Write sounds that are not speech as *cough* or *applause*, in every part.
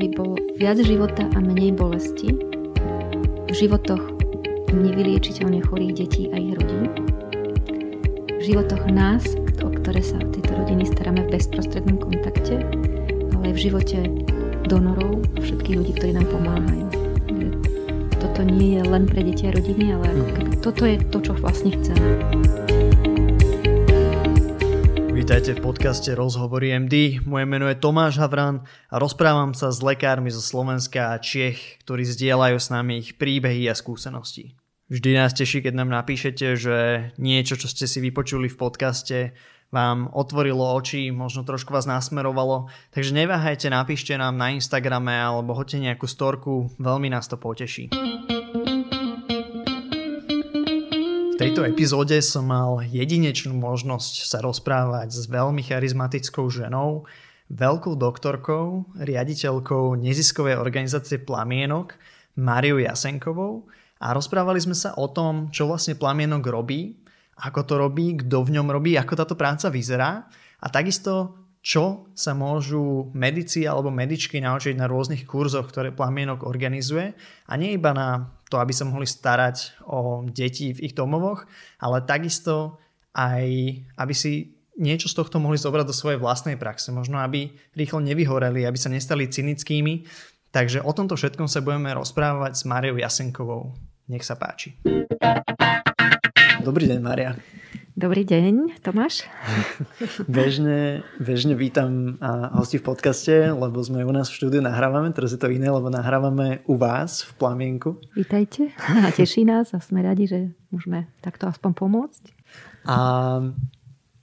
aby bol viac života a menej bolesti v životoch nevyliečiteľne chorých detí a ich rodín, v životoch nás, o ktoré sa tieto rodiny staráme v bezprostrednom kontakte, ale aj v živote donorov a všetkých ľudí, ktorí nám pomáhajú. Toto nie je len pre deti a rodiny, ale ako keby, toto je to, čo vlastne chceme. Vítajte v podcaste Rozhovory MD. Moje meno je Tomáš Havran a rozprávam sa s lekármi zo Slovenska a Čiech, ktorí zdieľajú s nami ich príbehy a skúsenosti. Vždy nás teší, keď nám napíšete, že niečo, čo ste si vypočuli v podcaste, vám otvorilo oči, možno trošku vás nasmerovalo. Takže neváhajte, napíšte nám na Instagrame alebo hoďte nejakú storku, veľmi nás to poteší. Tejto epizóde som mal jedinečnú možnosť sa rozprávať s veľmi charizmatickou ženou, veľkou doktorkou, riaditeľkou neziskovej organizácie Plamienok, Mariou Jasenkovou a rozprávali sme sa o tom, čo vlastne Plamienok robí, ako to robí, kto v ňom robí, ako táto práca vyzerá a takisto čo sa môžu medici alebo medičky naučiť na rôznych kurzoch, ktoré Plamienok organizuje a nie iba na to, aby sa mohli starať o deti v ich domovoch, ale takisto aj, aby si niečo z tohto mohli zobrať do svojej vlastnej praxe. Možno, aby rýchlo nevyhoreli, aby sa nestali cynickými. Takže o tomto všetkom sa budeme rozprávať s Mariou Jasenkovou. Nech sa páči. Dobrý deň, Maria. Dobrý deň, Tomáš. *laughs* bežne, bežne vítam hosti v podcaste, lebo sme u nás v štúdiu nahrávame, teraz je to iné, lebo nahrávame u vás v Plamienku. Vítajte a teší nás a sme radi, že môžeme takto aspoň pomôcť. A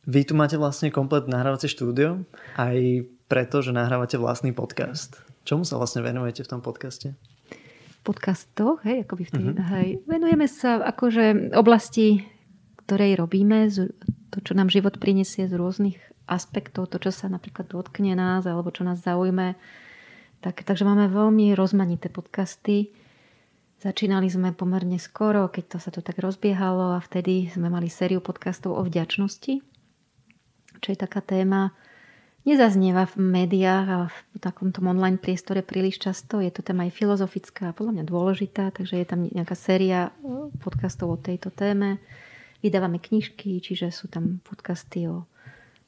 vy tu máte vlastne komplet nahrávacie štúdio, aj preto, že nahrávate vlastný podcast. Čomu sa vlastne venujete v tom podcaste? podcastoch, hej, akoby v tým, uh-huh. hej, venujeme sa akože oblasti ktorej robíme, to, čo nám život prinesie z rôznych aspektov, to, čo sa napríklad dotkne nás alebo čo nás zaujme. Tak, takže máme veľmi rozmanité podcasty. Začínali sme pomerne skoro, keď to sa to tak rozbiehalo a vtedy sme mali sériu podcastov o vďačnosti, čo je taká téma, nezaznieva v médiách a v takomto online priestore príliš často. Je to téma aj filozofická a podľa mňa dôležitá, takže je tam nejaká séria podcastov o tejto téme. Vydávame knižky, čiže sú tam podcasty o,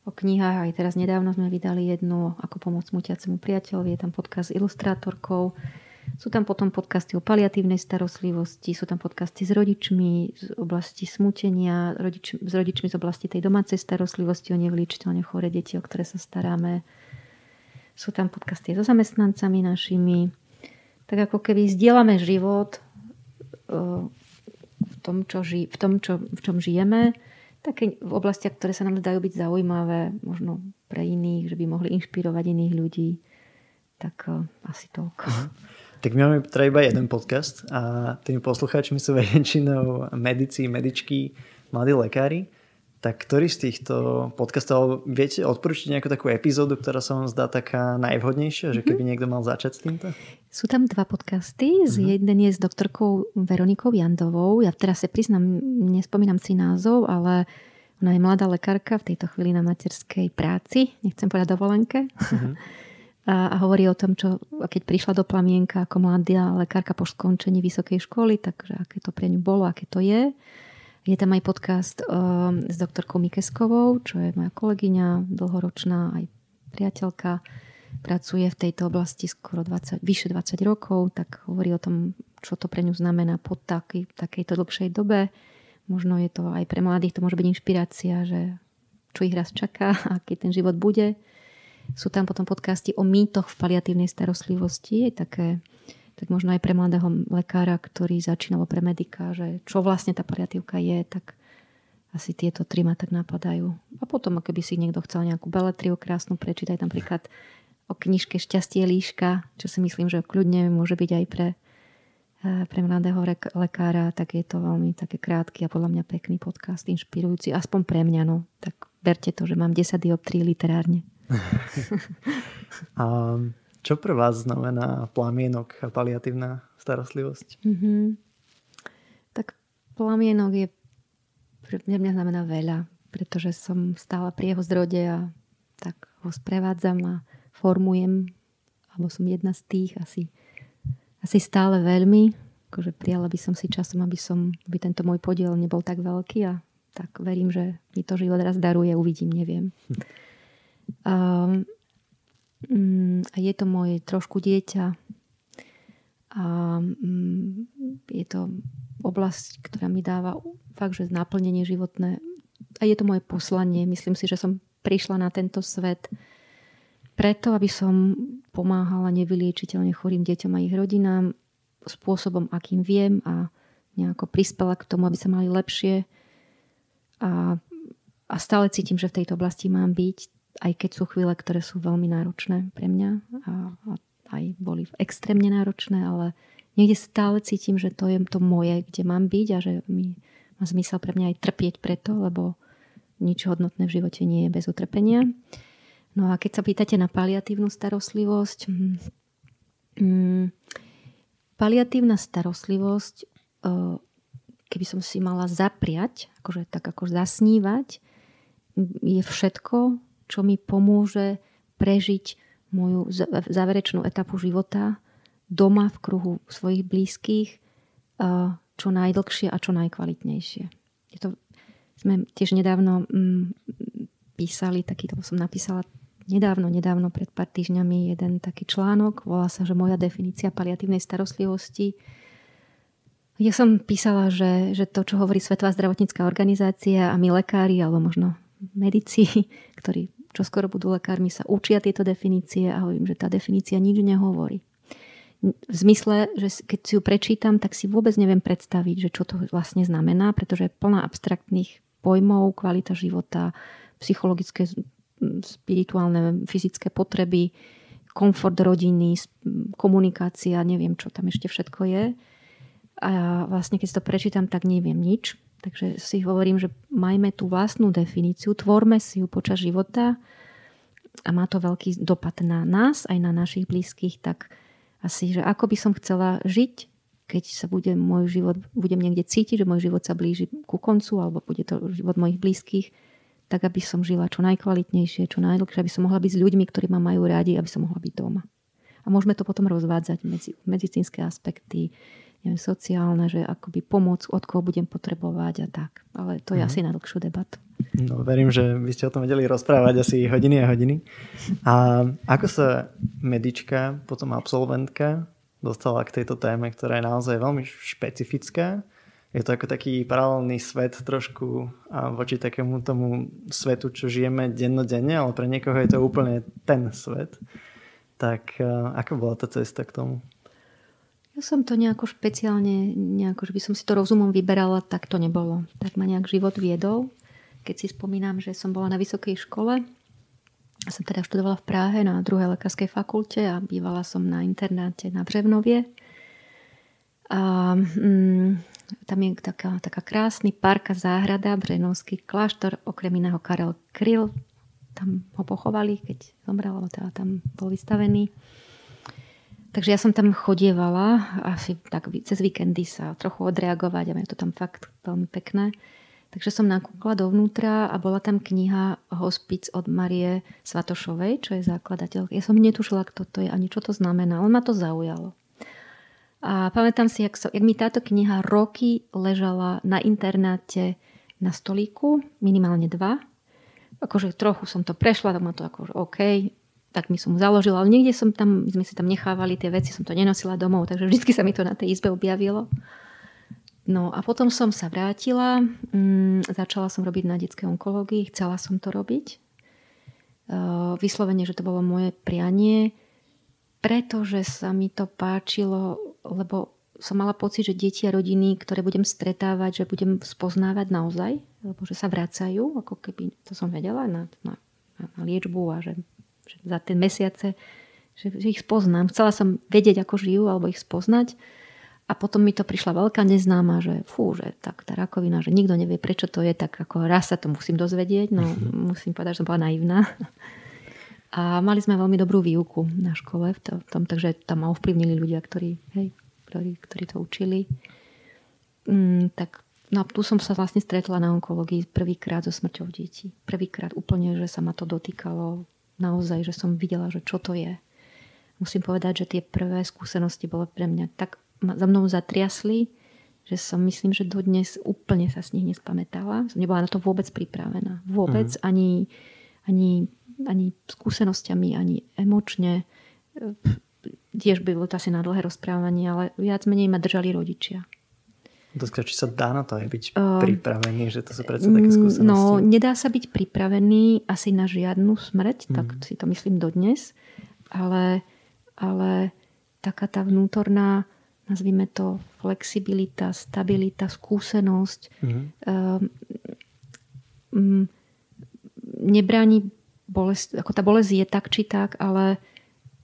o knihách. Aj teraz nedávno sme vydali jednu ako pomoc mutiacemu priateľovi. Je tam podcast s ilustrátorkou. Sú tam potom podcasty o paliatívnej starostlivosti, sú tam podcasty s rodičmi z oblasti smutenia, rodič, s rodičmi z oblasti tej domácej starostlivosti o nevlíčiteľne chore deti, o ktoré sa staráme. Sú tam podcasty so zamestnancami našimi. Tak ako keby zdieľame život tom, čo ži- v tom, čo, v čom žijeme, také v oblastiach, ktoré sa nám dajú byť zaujímavé, možno pre iných, že by mohli inšpirovať iných ľudí. Tak uh, asi toľko. Tak my máme teda iba jeden podcast a tými poslucháčmi sú *laughs* väčšinou medici, medičky, mladí lekári. Tak ktorý z týchto podcastov viete odporúčiť nejakú takú epizódu, ktorá sa vám zdá taká najvhodnejšia, že keby mhm. niekto mal začať s týmto? Sú tam dva podcasty. Z mm-hmm. Jeden je s doktorkou Veronikou Jandovou. Ja teraz sa priznám, nespomínam si názov, ale ona je mladá lekárka v tejto chvíli na materskej práci. Nechcem povedať dovolenke. Mm-hmm. *laughs* A, a hovorí o tom, čo keď prišla do Plamienka ako mladá lekárka po skončení vysokej školy, takže aké to pre ňu bolo, aké to je. Je tam aj podcast um, s doktorkou Mikeskovou, čo je moja kolegyňa, dlhoročná aj priateľka. Pracuje v tejto oblasti skoro 20, vyše 20 rokov, tak hovorí o tom, čo to pre ňu znamená po taký, takejto dlhšej dobe. Možno je to aj pre mladých, to môže byť inšpirácia, že čo ich raz čaká, *laughs* aký ten život bude. Sú tam potom podcasty o mýtoch v paliatívnej starostlivosti, je také tak možno aj pre mladého lekára, ktorý začínal pre medika, že čo vlastne tá paliatívka je, tak asi tieto tri ma tak napadajú. A potom, keby si niekto chcel nejakú beletriu krásnu prečítať, napríklad o knižke Šťastie líška, čo si myslím, že kľudne môže byť aj pre, eh, pre mladého lekára, tak je to veľmi také krátky a podľa mňa pekný podcast, inšpirujúci, aspoň pre mňa. No. Tak berte to, že mám 10 dioptrií literárne. *laughs* um, Čo pre vás znamená plamienok a paliatívna starostlivosť? Mm-hmm. Tak plamienok je pre mňa znamená veľa, pretože som stála pri jeho zrode a tak ho sprevádzam a formujem alebo som jedna z tých asi, asi stále veľmi. Akože prijala by som si časom, aby, som, aby tento môj podiel nebol tak veľký a tak verím, že mi to život raz daruje, uvidím, neviem. Um, *laughs* a je to moje trošku dieťa a um, je to oblasť, ktorá mi dáva fakt, že naplnenie životné a je to moje poslanie. Myslím si, že som prišla na tento svet preto, aby som pomáhala nevyliečiteľne chorým deťom a ich rodinám spôsobom, akým viem a nejako prispela k tomu, aby sa mali lepšie. A, a stále cítim, že v tejto oblasti mám byť, aj keď sú chvíle, ktoré sú veľmi náročné pre mňa a, a aj boli extrémne náročné, ale niekde stále cítim, že to je to moje, kde mám byť a že mi má zmysel pre mňa aj trpieť preto, lebo nič hodnotné v živote nie je bez utrpenia. No a keď sa pýtate na paliatívnu starostlivosť, hm, hm, paliatívna starostlivosť, eh, keby som si mala zapriať, akože tak ako zasnívať, je všetko, čo mi pomôže prežiť moju záverečnú etapu života doma v kruhu svojich blízkych čo najdlhšie a čo najkvalitnejšie. Je to, sme tiež nedávno mm, písali, taký, to som napísala nedávno, nedávno pred pár týždňami jeden taký článok, volá sa, že moja definícia paliatívnej starostlivosti. Ja som písala, že, že to, čo hovorí Svetová zdravotnícká organizácia a my lekári, alebo možno medici, *laughs* ktorí čo skoro budú lekármi, sa učia tieto definície a hovorím, že tá definícia nič nehovorí. V zmysle, že keď si ju prečítam, tak si vôbec neviem predstaviť, že čo to vlastne znamená, pretože je plná abstraktných pojmov, kvalita života, psychologické spirituálne, fyzické potreby, komfort rodiny, komunikácia, neviem, čo tam ešte všetko je. A vlastne, keď si to prečítam, tak neviem nič. Takže si hovorím, že majme tú vlastnú definíciu, tvorme si ju počas života a má to veľký dopad na nás, aj na našich blízkych, tak asi, že ako by som chcela žiť, keď sa bude môj život, budem niekde cítiť, že môj život sa blíži ku koncu, alebo bude to život mojich blízkych, tak aby som žila čo najkvalitnejšie, čo najdlhšie, aby som mohla byť s ľuďmi, ktorí ma majú rádi, aby som mohla byť doma. A môžeme to potom rozvádzať medzi medicínske aspekty, neviem, sociálne, že akoby pomoc, od koho budem potrebovať a tak. Ale to je mm. asi na dlhšiu debatu. No, verím, že by ste o tom vedeli rozprávať asi hodiny a hodiny. A ako sa medička, potom absolventka dostala k tejto téme, ktorá je naozaj veľmi špecifická je to ako taký paralelný svet trošku a voči takému tomu svetu, čo žijeme dennodenne, ale pre niekoho je to úplne ten svet. Tak e, ako bola tá cesta k tomu? Ja som to nejako špeciálne, nejako, že by som si to rozumom vyberala, tak to nebolo. Tak ma nejak život viedol. Keď si spomínam, že som bola na vysokej škole, a som teda študovala v Práhe na druhej lekárskej fakulte a bývala som na internáte na Břevnovie. A mm, tam je taká, taká krásny park a záhrada, Břenovský kláštor, okrem iného Karel Kryl. Tam ho pochovali, keď zomrel, alebo teda tam bol vystavený. Takže ja som tam chodievala asi tak cez víkendy sa trochu odreagovať a je to tam fakt veľmi pekné. Takže som nakúkla dovnútra a bola tam kniha Hospic od Marie Svatošovej, čo je zakladateľ. Ja som netušila, kto to je ani čo to znamená. On ma to zaujalo. A pamätám si, jak, so, jak mi táto kniha roky ležala na internáte na stolíku, minimálne dva. Akože trochu som to prešla, tak ma to akože OK, tak mi som založila, ale niekde som tam, sme si tam nechávali tie veci, som to nenosila domov, takže vždy sa mi to na tej izbe objavilo. No a potom som sa vrátila, mm, začala som robiť na detskej onkológii, chcela som to robiť. Uh, vyslovene, že to bolo moje prianie pretože sa mi to páčilo, lebo som mala pocit, že deti a rodiny, ktoré budem stretávať, že budem spoznávať naozaj, lebo že sa vracajú, ako keby, to som vedela na, na, na liečbu a že za ten mesiace, že, že ich spoznám. Chcela som vedieť, ako žijú, alebo ich spoznať. A potom mi to prišla veľká neznáma, že fú, že tak tá rakovina, že nikto nevie, prečo to je, tak ako raz sa to musím dozvedieť. No, musím povedať, že som bola naivná. A mali sme veľmi dobrú výuku na škole v tom, takže tam ma ovplyvnili ľudia, ktorí, hej, ktorí, ktorí to učili. Mm, tak no tu som sa vlastne stretla na onkológii prvýkrát so smrťou detí. Prvýkrát úplne, že sa ma to dotýkalo naozaj, že som videla, že čo to je. musím povedať, že tie prvé skúsenosti bolo pre mňa tak za mnou zatriasli, že som myslím, že dodnes úplne sa s nich nespamätala. Som nebola na to vôbec pripravená. Vôbec mm. ani, ani, ani skúsenosťami, ani emočne. Tiež by bolo to asi na dlhé rozprávanie, ale viac menej ma držali rodičia. Otázka, či sa dá na to aj byť uh, pripravený, že to sú predsa také skúsenosti. No, nedá sa byť pripravený asi na žiadnu smrť, mm. tak si to myslím dodnes, ale, ale taká tá vnútorná nazvime to flexibilita, stabilita, skúsenosť. Mm-hmm. Um, nebráni bolesť, ako tá bolesť je tak či tak, ale,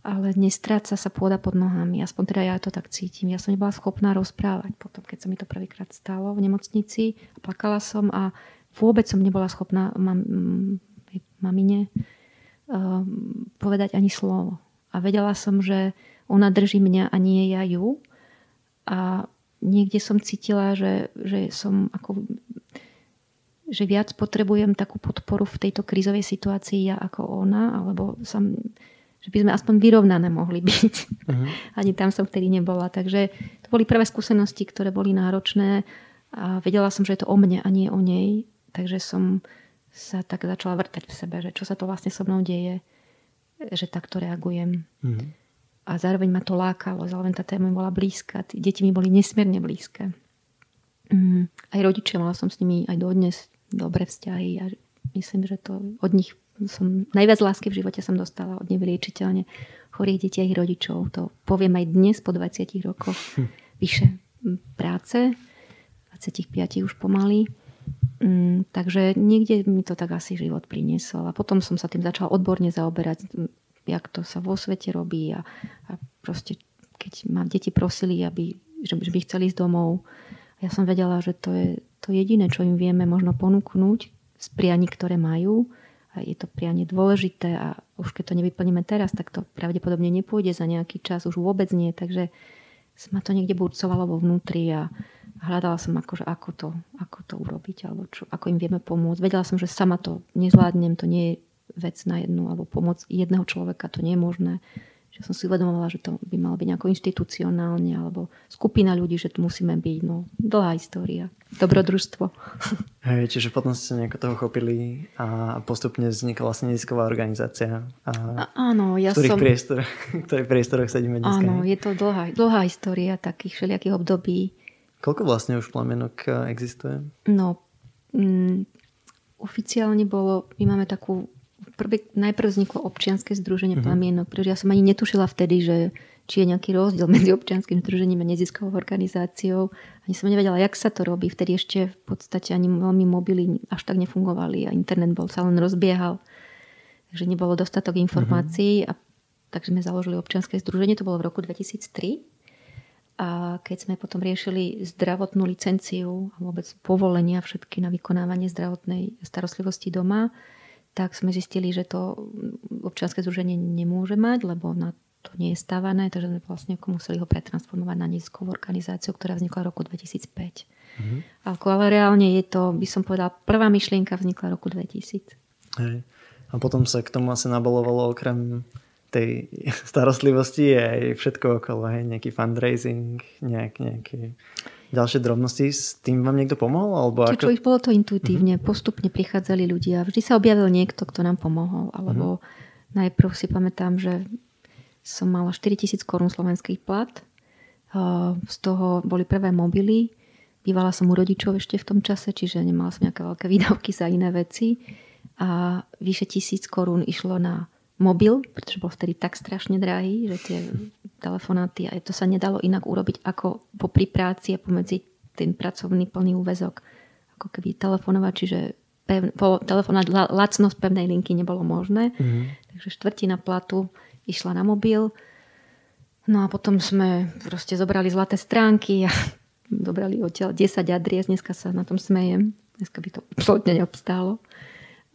ale nestráca sa pôda pod nohami. Aspoň teda ja to tak cítim. Ja som nebola schopná rozprávať potom, keď sa mi to prvýkrát stalo v nemocnici. Plakala som a vôbec som nebola schopná mam, mamine um, povedať ani slovo. A vedela som, že ona drží mňa a nie ja ju a niekde som cítila, že, že som ako že viac potrebujem takú podporu v tejto krízovej situácii ja ako ona, alebo som, že by sme aspoň vyrovnané mohli byť. Uh-huh. *laughs* Ani tam som vtedy nebola. Takže to boli prvé skúsenosti, ktoré boli náročné a vedela som, že je to o mne a nie o nej. Takže som sa tak začala vrtať v sebe, že čo sa to vlastne so mnou deje, že takto reagujem. Uh-huh a zároveň ma to lákalo, zároveň tá téma bola blízka, tí deti mi boli nesmierne blízke. Mm, aj rodičia, mala som s nimi aj dodnes dobré vzťahy a myslím, že to od nich som, najviac lásky v živote som dostala od nevyliečiteľne chorých detí a ich rodičov. To poviem aj dnes po 20 rokoch *laughs* vyše práce, 25 už pomaly. Mm, takže niekde mi to tak asi život priniesol. A potom som sa tým začala odborne zaoberať jak to sa vo svete robí a, a proste keď ma deti prosili, aby, že, že by chceli ísť domov, ja som vedela, že to je to jediné, čo im vieme možno ponúknuť z prianí, ktoré majú. Je to prianie dôležité a už keď to nevyplníme teraz, tak to pravdepodobne nepôjde za nejaký čas, už vôbec nie. Takže ma to niekde burcovalo vo vnútri a hľadala som akože ako to, ako to urobiť alebo čo, ako im vieme pomôcť. Vedela som, že sama to nezvládnem, to nie je vec na jednu alebo pomoc jedného človeka, to nie je možné. Že som si uvedomovala, že to by malo byť nejako institucionálne alebo skupina ľudí, že tu musíme byť. No, dlhá história. Dobrodružstvo. *laughs* Hej, čiže potom ste nejako toho chopili a postupne vznikla vlastne nezisková organizácia. A, a áno, ja v ktorých som... Priestor, *laughs* v ktorých priestoroch sedíme dneska. Áno, je to dlhá, dlhá história takých všelijakých období. Koľko vlastne už plamienok eh, existuje? No, mm, oficiálne bolo, my máme takú prvý, najprv vzniklo občianske združenie mm-hmm. plamienok, pretože ja som ani netušila vtedy, že či je nejaký rozdiel medzi občianským združením a neziskovou organizáciou. Ani som nevedela, jak sa to robí. Vtedy ešte v podstate ani veľmi mobily až tak nefungovali a internet bol sa len rozbiehal. Takže nebolo dostatok informácií mm-hmm. a takže sme založili občianske združenie, to bolo v roku 2003. A keď sme potom riešili zdravotnú licenciu a vôbec povolenia všetky na vykonávanie zdravotnej starostlivosti doma, tak sme zistili, že to občianske združenie nemôže mať, lebo na to nie je stávané, takže sme vlastne museli ho pretransformovať na neziskovú organizáciu, ktorá vznikla v roku 2005. Mm-hmm. Ako, ale reálne je to, by som povedala, prvá myšlienka vznikla v roku 2000. Hej. A potom sa k tomu asi nabalovalo okrem tej *laughs* starostlivosti aj všetko okolo, hej, nejaký fundraising, nejak, nejaký ďalšie drobnosti. S tým vám niekto pomohol? Alebo ako... Čo, bolo to intuitívne. Uh-huh. Postupne prichádzali ľudia. Vždy sa objavil niekto, kto nám pomohol. Alebo uh-huh. najprv si pamätám, že som mala 4000 korún slovenských plat. Z toho boli prvé mobily. Bývala som u rodičov ešte v tom čase, čiže nemala som nejaké veľké výdavky za iné veci. A vyše tisíc korún išlo na mobil, pretože bol vtedy tak strašne drahý, že tie telefonáty, a to sa nedalo inak urobiť ako po pri práci a pomedzi ten pracovný plný úvezok, ako keby telefonovať, čiže pev, po, telefonať lacnosť pevnej linky nebolo možné. Mm-hmm. Takže štvrtina platu išla na mobil. No a potom sme proste zobrali zlaté stránky a *laughs* zobrali odtiaľ 10 adries, dneska sa na tom smejem. Dneska by to absolútne neobstálo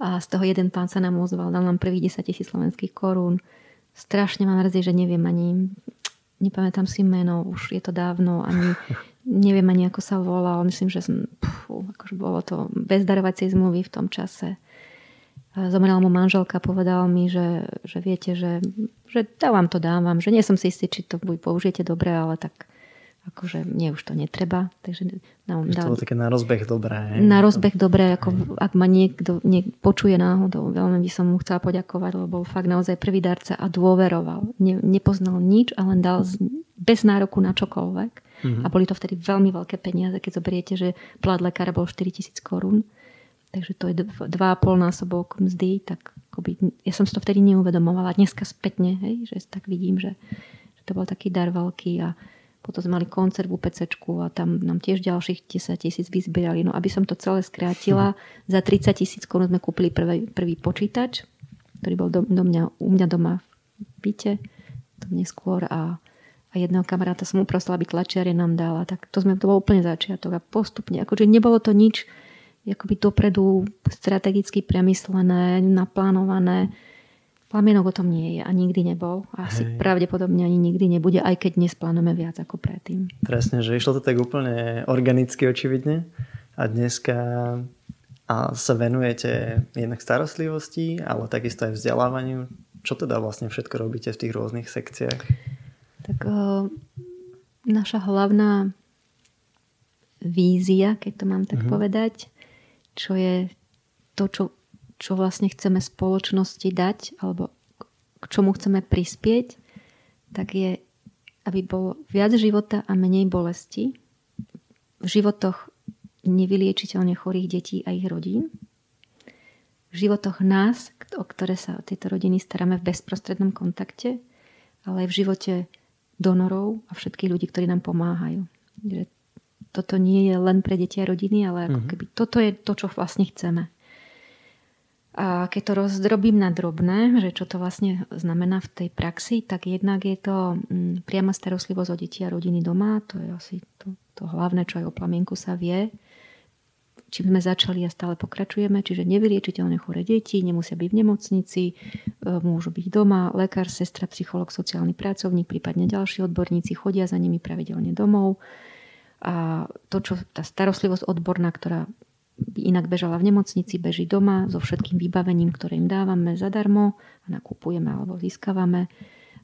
a z toho jeden pán sa nám ozval, dal nám prvých 10 tisíc slovenských korún. Strašne ma mrzí, že neviem ani, nepamätám si meno, už je to dávno, ani *laughs* neviem ani ako sa volal. Myslím, že som, pfú, akože bolo to bez darovacej zmluvy v tom čase. Zomrela mu manželka, povedal mi, že, že viete, že, že dávam to dávam, že nie som si istý, či to použijete dobre, ale tak akože nie, už to netreba. Takže no, dá, to bolo také na rozbeh dobré. Na rozbeh dobré, ako ak ma niekto niek, počuje náhodou, veľmi by som mu chcela poďakovať, lebo bol fakt naozaj prvý darca a dôveroval. Ne, nepoznal nič a len dal z, bez nároku na čokoľvek. Mm-hmm. A boli to vtedy veľmi veľké peniaze, keď zoberiete, že plat lekára bol 4000 korún. Takže to je 2,5 násobok mzdy, tak akoby, ja som si to vtedy neuvedomovala. Dneska spätne, hej, že tak vidím, že, že to bol taký dar veľký a potom sme mali koncert v UPCčku a tam nám tiež ďalších 10 tisíc vyzbierali. No aby som to celé skrátila, za 30 tisíc korún sme kúpili prvý, prvý počítač, ktorý bol do, do mňa, u mňa doma v byte, to neskôr a, a jedného kamaráta som uprosila, aby tlačiare nám dala. Tak to, sme, to bol úplne začiatok a postupne. Akože nebolo to nič akoby dopredu strategicky premyslené, naplánované Plamienok o tom nie je a nikdy nebol. A asi Hej. pravdepodobne ani nikdy nebude, aj keď dnes plánujeme viac ako predtým. Presne, že išlo to tak úplne organicky očividne. A dneska a sa venujete jednak starostlivosti, ale takisto aj vzdelávaniu. Čo teda vlastne všetko robíte v tých rôznych sekciách? Tak o, naša hlavná vízia, keď to mám tak uh-huh. povedať, čo je to, čo čo vlastne chceme spoločnosti dať alebo k čomu chceme prispieť, tak je, aby bolo viac života a menej bolesti v životoch nevyliečiteľne chorých detí a ich rodín, v životoch nás, o ktoré sa o tieto rodiny staráme v bezprostrednom kontakte, ale aj v živote donorov a všetkých ľudí, ktorí nám pomáhajú. Že toto nie je len pre deti a rodiny, ale ako mhm. keby toto je to, čo vlastne chceme. A keď to rozdrobím na drobné, že čo to vlastne znamená v tej praxi, tak jednak je to mm, priama starostlivosť o deti a rodiny doma. To je asi to, to hlavné, čo aj o plamienku sa vie. Čím sme začali a stále pokračujeme, čiže nevyliečiteľne chore deti, nemusia byť v nemocnici, e, môžu byť doma, lekár, sestra, psycholog, sociálny pracovník, prípadne ďalší odborníci chodia za nimi pravidelne domov. A to, čo tá starostlivosť odborná, ktorá by inak bežala v nemocnici, beží doma so všetkým vybavením, ktoré im dávame zadarmo a nakupujeme alebo získavame.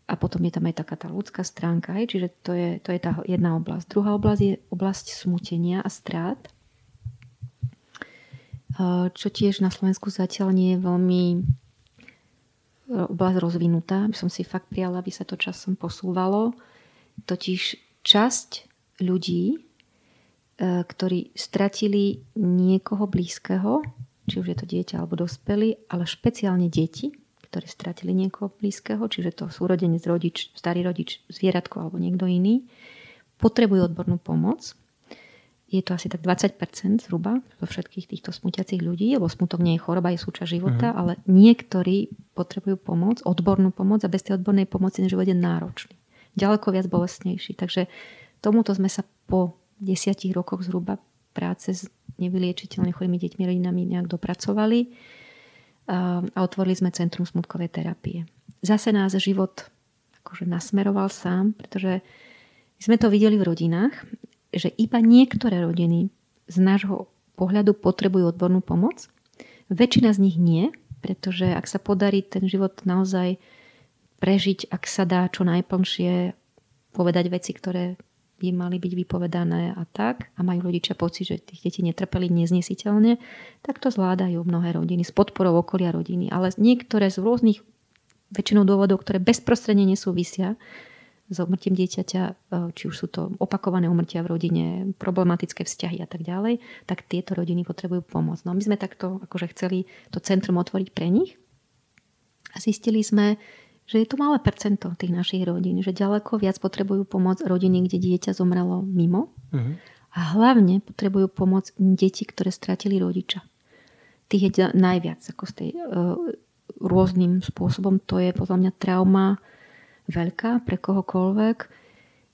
A potom je tam aj taká tá ľudská stránka, hej? čiže to je, to je tá jedna oblasť. Druhá oblasť je oblasť smutenia a strát, čo tiež na Slovensku zatiaľ nie je veľmi e, oblasť rozvinutá. By som si fakt prijala, aby sa to časom posúvalo. Totiž časť ľudí E, ktorí stratili niekoho blízkeho, či už je to dieťa alebo dospelý, ale špeciálne deti, ktorí stratili niekoho blízkeho, čiže to súrodenec, rodič, starý rodič, zvieratko alebo niekto iný, potrebujú odbornú pomoc. Je to asi tak 20% zhruba zo všetkých týchto smutiacich ľudí, lebo smutok nie je choroba, je súčasť života, mm-hmm. ale niektorí potrebujú pomoc, odbornú pomoc a bez tej odbornej pomoci ten život je náročný. Ďaleko viac bolestnejší. Takže tomuto sme sa po desiatich rokoch zhruba práce s nevyliečiteľne chorými deťmi rodinami nejak dopracovali a, a otvorili sme Centrum smutkovej terapie. Zase nás život akože nasmeroval sám, pretože my sme to videli v rodinách, že iba niektoré rodiny z nášho pohľadu potrebujú odbornú pomoc. Väčšina z nich nie, pretože ak sa podarí ten život naozaj prežiť, ak sa dá čo najplnšie povedať veci, ktoré by mali byť vypovedané a tak a majú rodičia pocit, že tých detí netrpeli neznesiteľne, tak to zvládajú mnohé rodiny s podporou okolia rodiny. Ale niektoré z rôznych väčšinou dôvodov, ktoré bezprostredne nesúvisia s umrtím dieťaťa, e, či už sú to opakované umrtia v rodine, problematické vzťahy a tak ďalej, tak tieto rodiny potrebujú pomoc. No my sme takto akože chceli to centrum otvoriť pre nich a zistili sme, že je to malé percento tých našich rodín, že ďaleko viac potrebujú pomoc rodiny, kde dieťa zomrelo mimo uh-huh. a hlavne potrebujú pomoc deti, ktoré stratili rodiča. Tých je najviac ako z tej uh, rôznym spôsobom. To je podľa mňa trauma veľká pre kohokoľvek,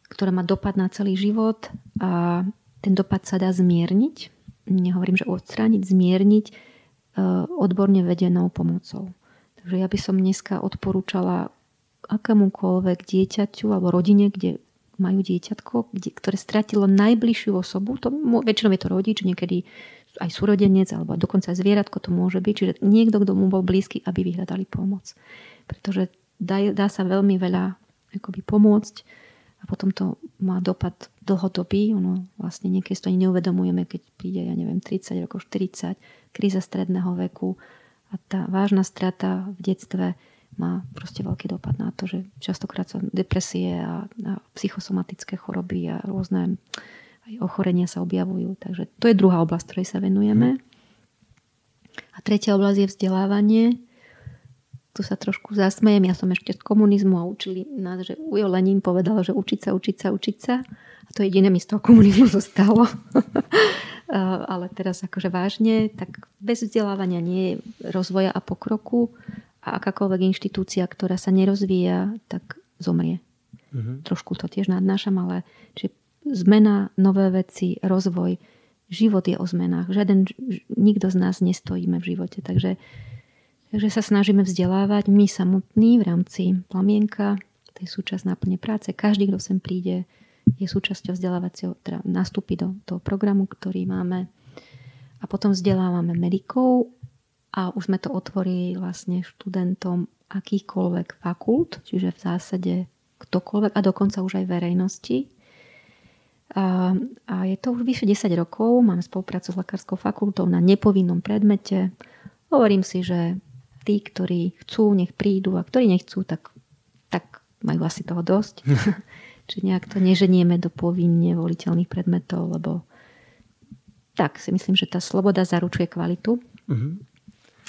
ktorá má dopad na celý život a ten dopad sa dá zmierniť. Nehovorím, že odstrániť, zmierniť uh, odborne vedenou pomocou. Takže ja by som dneska odporúčala akémukoľvek dieťaťu alebo rodine, kde majú dieťatko, kde, ktoré stratilo najbližšiu osobu, to, väčšinou je to rodič, niekedy aj súrodenec alebo dokonca aj zvieratko to môže byť, čiže niekto, kto mu bol blízky, aby vyhľadali pomoc. Pretože dá, dá sa veľmi veľa akoby pomôcť a potom to má dopad dlhodobý. Ono vlastne niekedy to ani neuvedomujeme, keď príde, ja neviem, 30 rokov, 40, kríza stredného veku a tá vážna strata v detstve má proste veľký dopad na to, že častokrát sa depresie a, a psychosomatické choroby a rôzne aj ochorenia sa objavujú. Takže to je druhá oblasť, ktorej sa venujeme. A tretia oblasť je vzdelávanie. Tu sa trošku zasmejem. Ja som ešte z komunizmu a učili nás, že Ujo Lenin povedal, že učiť sa, učiť sa, učiť sa. A to jediné mi z toho komunizmu zostalo. *laughs* Ale teraz akože vážne, tak bez vzdelávania nie je rozvoja a pokroku a akákoľvek inštitúcia, ktorá sa nerozvíja, tak zomrie. Mm-hmm. Trošku to tiež nadnášam, ale či zmena, nové veci, rozvoj, život je o zmenách. Žiaden, nikto z nás nestojíme v živote, takže, takže sa snažíme vzdelávať my samotní v rámci plamienka, to je súčasť náplne práce. Každý, kto sem príde, je súčasťou vzdelávacieho, teda nastúpi do toho programu, ktorý máme. A potom vzdelávame medikov a už sme to otvorili vlastne študentom akýchkoľvek fakult, čiže v zásade ktokoľvek a dokonca už aj verejnosti. A, a je to už vyše 10 rokov, mám spoluprácu s Lekárskou fakultou na nepovinnom predmete. Hovorím si, že tí, ktorí chcú, nech prídu a ktorí nechcú, tak, tak majú asi toho dosť. *laughs* Čiže nejak to neženieme do povinne voliteľných predmetov, lebo tak si myslím, že tá sloboda zaručuje kvalitu. Uh-huh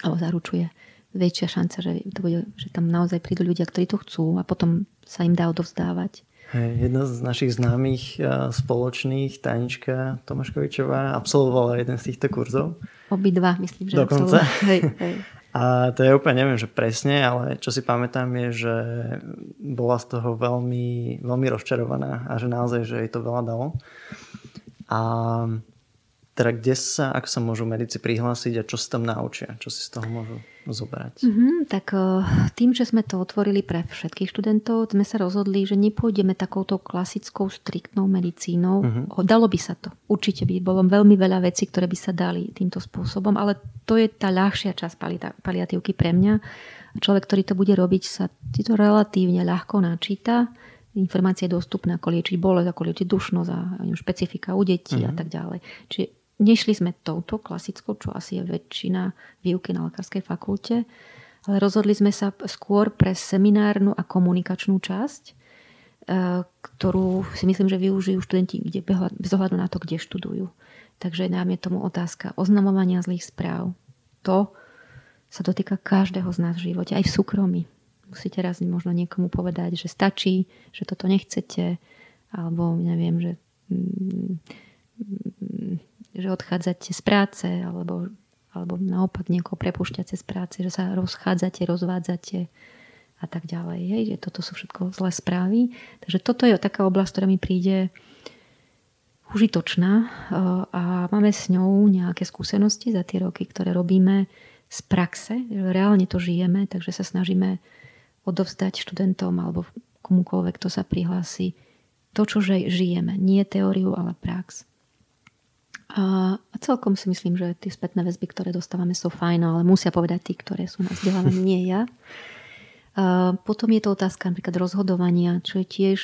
alebo zaručuje väčšia šanca, že, to bude, že tam naozaj prídu ľudia, ktorí to chcú a potom sa im dá odovzdávať. Hey, jedna z našich známych spoločných, Tanička Tomáškovičová, absolvovala jeden z týchto kurzov. Obidva, myslím, že Dokonca. Hej, hej. *laughs* A to je úplne, neviem, že presne, ale čo si pamätám je, že bola z toho veľmi, veľmi rozčarovaná a že naozaj, že jej to veľa dalo. A teda kde sa, ako sa môžu medici prihlásiť a čo sa tam naučia? Čo si z toho môžu zobrať? Mm-hmm, tak eh, tým, že sme to otvorili pre všetkých študentov, sme sa rozhodli, že nepôjdeme takouto klasickou, striktnou medicínou. Mm-hmm. Dalo by sa to. Určite by bolo veľmi veľa vecí, ktoré by sa dali týmto spôsobom, ale to je tá ľahšia časť paliatívky pre mňa. Človek, ktorý to bude robiť, sa ti to relatívne ľahko načíta informácie dostupné, ako liečiť bolesť, ako liečiť dušnosť a špecifika u detí mm-hmm. a mhm. tak ďalej. Čiže Nešli sme touto klasickou, čo asi je väčšina výuky na lekárskej fakulte, ale rozhodli sme sa skôr pre seminárnu a komunikačnú časť, e, ktorú si myslím, že využijú študenti kde, bez ohľadu na to, kde študujú. Takže nám je tomu otázka oznamovania zlých správ. To sa dotýka každého z nás v živote, aj v súkromí. Musíte raz možno niekomu povedať, že stačí, že toto nechcete, alebo neviem, že mm, že odchádzate z práce alebo, alebo naopak niekoho prepúšťate z práce, že sa rozchádzate, rozvádzate a tak ďalej. Hej, že toto sú všetko zlé správy. Takže toto je taká oblasť, ktorá mi príde užitočná eh, a máme s ňou nejaké skúsenosti za tie roky, ktoré robíme z praxe, reálne to žijeme, takže sa snažíme odovzdať študentom alebo komukoľvek, kto sa prihlási, to, čo žijeme. Nie teóriu, ale prax. A, celkom si myslím, že tie spätné väzby, ktoré dostávame, sú fajn, ale musia povedať tí, ktoré sú na vzdelávaní, nie ja. A potom je to otázka napríklad rozhodovania, čo je tiež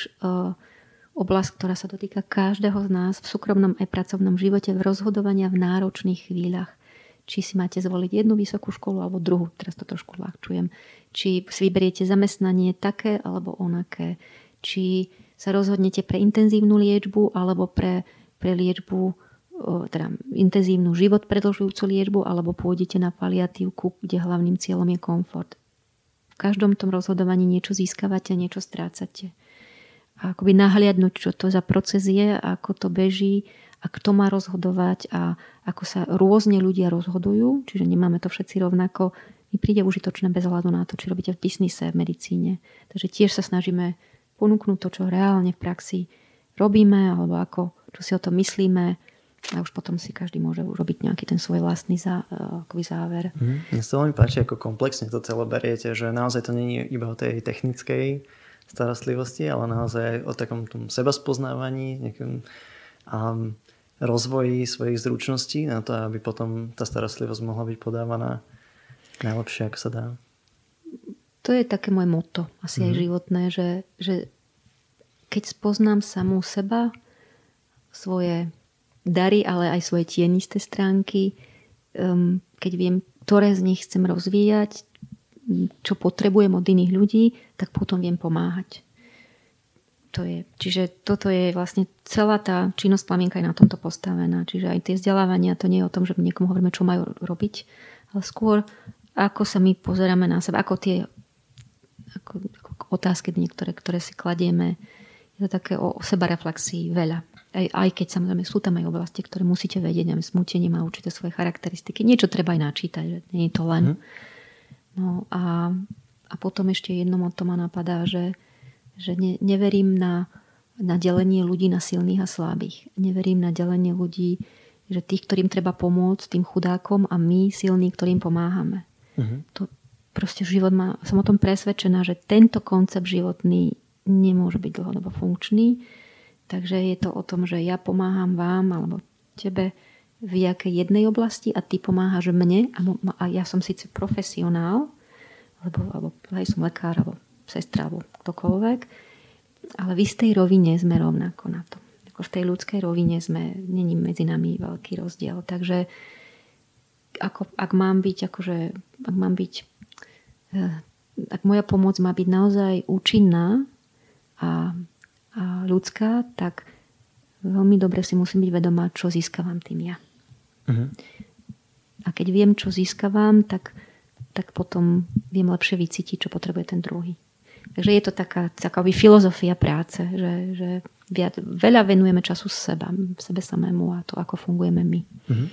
oblasť, ktorá sa dotýka každého z nás v súkromnom aj pracovnom živote, v rozhodovania v náročných chvíľach. Či si máte zvoliť jednu vysokú školu alebo druhú, teraz to trošku ľahčujem. Či si vyberiete zamestnanie také alebo onaké. Či sa rozhodnete pre intenzívnu liečbu alebo pre, pre liečbu teda intenzívnu život predlžujúcu liečbu alebo pôjdete na paliatívku, kde hlavným cieľom je komfort. V každom tom rozhodovaní niečo získavate, niečo strácate. A akoby nahliadnúť, čo to za proces je, ako to beží a kto má rozhodovať a ako sa rôzne ľudia rozhodujú, čiže nemáme to všetci rovnako, mi príde užitočné bez hľadu na to, či robíte v biznise, v medicíne. Takže tiež sa snažíme ponúknuť to, čo reálne v praxi robíme, alebo ako, čo si o tom myslíme, a už potom si každý môže urobiť nejaký ten svoj vlastný zá, akoby záver. Mm, mne sa veľmi páči, ako komplexne to celé beriete, že naozaj to je iba o tej technickej starostlivosti, ale naozaj aj o takom tom sebaspoznávaní, nejakom um, rozvoji svojich zručností na to, aby potom tá starostlivosť mohla byť podávaná najlepšie, ako sa dá. to je také moje moto, asi mm. aj mhm. životné, že, že keď spoznám samú seba, svoje dary, ale aj svoje tienisté stránky, um, keď viem, ktoré z nich chcem rozvíjať, čo potrebujem od iných ľudí, tak potom viem pomáhať. To je, čiže toto je vlastne celá tá činnosť plamienka je na tomto postavená. Čiže aj tie vzdelávania, to nie je o tom, že niekomu hovoríme, čo majú robiť, ale skôr ako sa my pozeráme na seba, ako tie ako, ako otázky niektoré, ktoré si kladieme. Je to také o, o seba reflexii veľa. Aj, aj keď samozrejme sú tam aj oblasti, ktoré musíte vedieť, aby smutenie má určité svoje charakteristiky. Niečo treba aj načítať, že nie je to len. Mm. No a, a potom ešte jedno to ma napadá, že že ne, neverím na, na delenie ľudí na silných a slabých. Neverím na delenie ľudí, že tých, ktorým treba pomôcť, tým chudákom a my silní, ktorým pomáhame. Uh-huh. To proste život má, som o tom presvedčená, že tento koncept životný nemôže byť dlhodobo funkčný. Takže je to o tom, že ja pomáham vám alebo tebe v jakej jednej oblasti a ty pomáhaš mne a, a ja som síce profesionál, alebo, alebo aj som lekár, alebo sestra alebo ktokoľvek, ale v istej rovine sme rovnako na to. Ako v tej ľudskej rovine sme, není medzi nami veľký rozdiel. Takže ako, ak mám byť, akože, ak mám byť, eh, ak moja pomoc má byť naozaj účinná a, a ľudská, tak veľmi dobre si musím byť vedomá, čo získavam tým ja. Uh-huh. A keď viem, čo získavam, tak, tak potom viem lepšie vycítiť, čo potrebuje ten druhý. Takže je to taká, taká filozofia práce, že, že viac, veľa venujeme času seba, sebe samému a to, ako fungujeme my. Mm-hmm.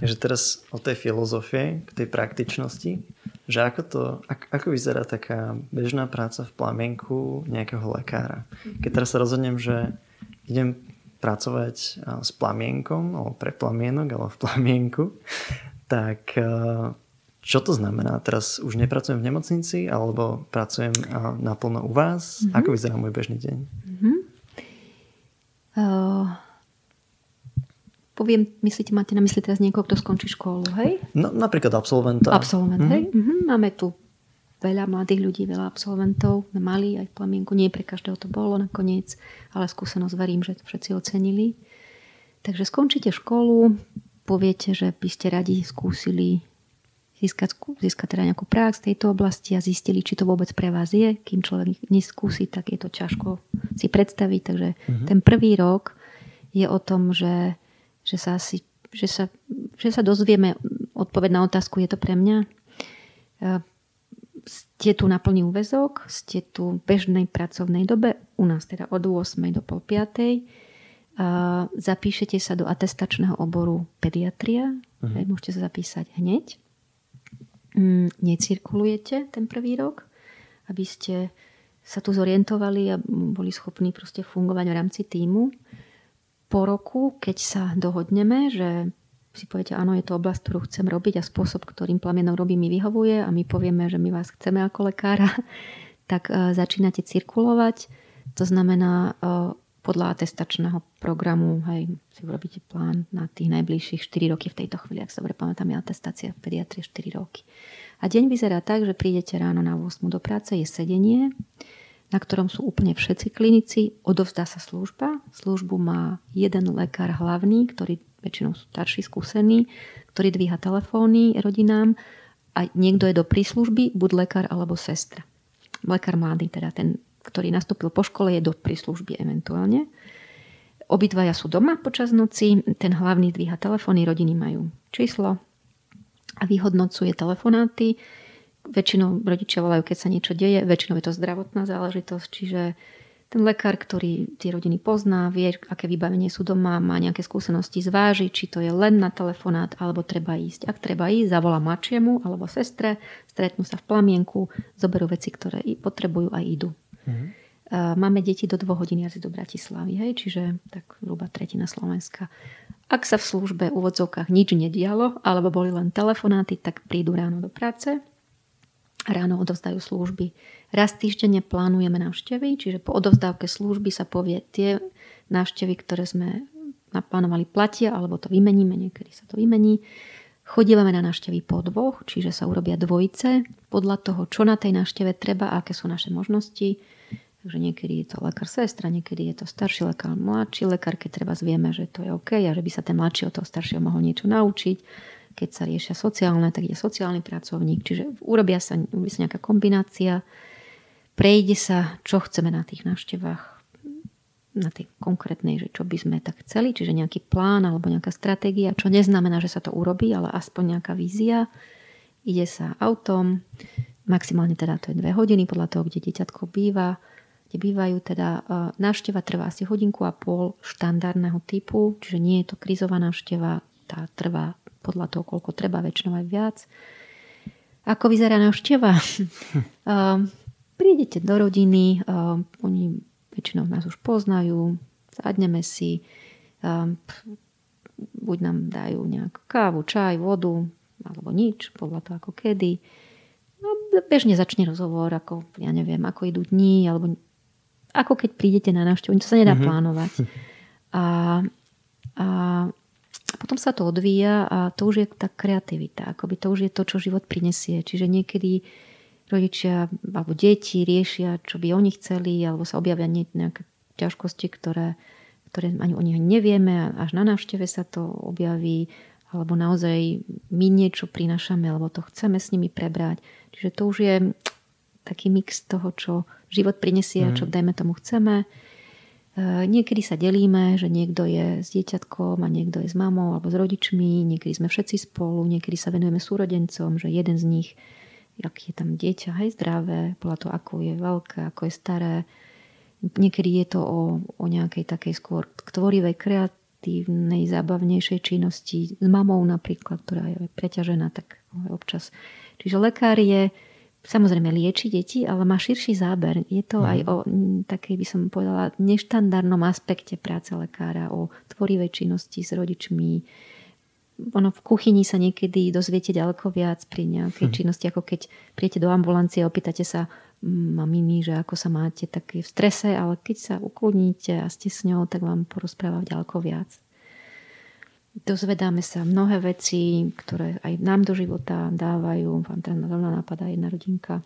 Takže teraz o tej filozofie, k tej praktičnosti, že ako, to, ako, vyzerá taká bežná práca v plamienku nejakého lekára. Keď teraz sa rozhodnem, že idem pracovať s plamienkom, alebo pre plamienok, alebo v plamienku, tak čo to znamená? Teraz už nepracujem v nemocnici alebo pracujem naplno u vás? Mm-hmm. Ako vyzerá môj bežný deň? Mm-hmm. Uh, poviem, myslíte, máte na mysli teraz niekoho, kto skončí školu, hej? No, napríklad absolventa. Absolvent, mm-hmm. hej? Mm-hmm. Máme tu veľa mladých ľudí, veľa absolventov. Mali aj v plamienku, nie pre každého to bolo nakoniec, ale skúsenosť verím, že to všetci ocenili. Takže skončíte školu, poviete, že by ste radi skúsili získať, získať teda nejakú prax v tejto oblasti a zistili, či to vôbec pre vás je. Kým človek neskúsi, tak je to ťažko si predstaviť. Takže uh-huh. ten prvý rok je o tom, že, že, sa, asi, že, sa, že sa dozvieme odpoveď na otázku, je to pre mňa. Ste tu na plný úvezok, ste tu v bežnej pracovnej dobe, u nás teda od 8. do pol 5. Zapíšete sa do atestačného oboru pediatria, uh-huh. môžete sa zapísať hneď mm, necirkulujete ten prvý rok, aby ste sa tu zorientovali a boli schopní proste fungovať v rámci týmu. Po roku, keď sa dohodneme, že si poviete, áno, je to oblasť, ktorú chcem robiť a spôsob, ktorým plamienom robí, mi vyhovuje a my povieme, že my vás chceme ako lekára, *laughs* tak uh, začínate cirkulovať. To znamená, uh, podľa atestačného programu hej, si urobíte plán na tých najbližších 4 roky v tejto chvíli, ak sa dobre pamätám, je atestácia v pediatrii 4 roky. A deň vyzerá tak, že prídete ráno na 8 do práce, je sedenie, na ktorom sú úplne všetci klinici, odovzdá sa služba. Službu má jeden lekár hlavný, ktorý väčšinou sú starší, skúsení, ktorý dvíha telefóny rodinám a niekto je do príslužby, buď lekár alebo sestra. Lekár mladý, teda ten ktorý nastúpil po škole, je do príslužby eventuálne. Obidvaja sú doma počas noci, ten hlavný dvíha telefóny, rodiny majú číslo a vyhodnocuje telefonáty. Väčšinou rodičia volajú, keď sa niečo deje, väčšinou je to zdravotná záležitosť, čiže ten lekár, ktorý tie rodiny pozná, vie, aké vybavenie sú doma, má nejaké skúsenosti, zváži, či to je len na telefonát, alebo treba ísť. Ak treba ísť, zavolá mačiemu alebo sestre, stretnú sa v plamienku, zoberú veci, ktoré potrebujú a idú. Mm-hmm. Máme deti do dvoch hodín jazdy do Bratislavy, hej, čiže tak zhruba tretina Slovenska. Ak sa v službe v úvodzovkách nič nedialo, alebo boli len telefonáty, tak prídu ráno do práce, ráno odovzdajú služby. Raz týždenne plánujeme návštevy, čiže po odovzdávke služby sa povie tie návštevy, ktoré sme naplánovali platia, alebo to vymeníme, niekedy sa to vymení. Chodívame na návštevy po dvoch, čiže sa urobia dvojice podľa toho, čo na tej návšteve treba a aké sú naše možnosti. Takže niekedy je to lekár sestra, niekedy je to starší lekár, mladší lekár, keď treba zvieme, že to je OK a že by sa ten mladší od toho staršieho mohol niečo naučiť. Keď sa riešia sociálne, tak je sociálny pracovník. Čiže urobia sa, urobia sa nejaká kombinácia, prejde sa, čo chceme na tých návštevách na tej konkrétnej, že čo by sme tak chceli, čiže nejaký plán alebo nejaká stratégia, čo neznamená, že sa to urobí, ale aspoň nejaká vízia. Ide sa autom, maximálne teda to je dve hodiny podľa toho, kde dieťatko býva, kde bývajú teda e, návšteva trvá asi hodinku a pol štandardného typu, čiže nie je to krízová návšteva, tá trvá podľa toho, koľko treba, väčšinou aj viac. Ako vyzerá návšteva? *laughs* Prídete do rodiny, oni väčšinou nás už poznajú, sadneme si, um, buď nám dajú nejakú kávu, čaj, vodu, alebo nič, podľa toho ako kedy. No, bežne začne rozhovor, ako, ja neviem, ako idú dní, alebo ako keď prídete na návštevu, to sa nedá mm-hmm. plánovať. *laughs* A, a potom sa to odvíja a to už je tá kreativita, akoby to už je to, čo život prinesie. Čiže niekedy rodičia alebo deti riešia, čo by oni chceli, alebo sa objavia nejaké ťažkosti, ktoré, ktoré ani o nich nevieme a až na návšteve sa to objaví, alebo naozaj my niečo prinašame, alebo to chceme s nimi prebrať. Čiže to už je taký mix toho, čo život prinesie a čo mhm. dajme tomu chceme. E, niekedy sa delíme, že niekto je s dieťatkom a niekto je s mamou alebo s rodičmi, niekedy sme všetci spolu, niekedy sa venujeme súrodencom, že jeden z nich ak je tam dieťa, hej, zdravé, podľa toho, ako je veľké, ako je staré. Niekedy je to o, o nejakej takej skôr tvorivej, kreatívnej, zábavnejšej činnosti s mamou napríklad, ktorá je preťažená, tak občas. Čiže lekár je, samozrejme lieči deti, ale má širší záber. Je to mm. aj o takej, by som povedala, neštandardnom aspekte práce lekára, o tvorivej činnosti s rodičmi, ono v kuchyni sa niekedy dozviete ďaleko viac pri nejakej hm. činnosti, ako keď prijete do ambulancie a opýtate sa mamimi, že ako sa máte, tak je v strese, ale keď sa ukludníte a ste s ňou, tak vám porozpráva ďaleko viac. Dozvedáme sa mnohé veci, ktoré aj nám do života dávajú. Vám tam napadá jedna rodinka,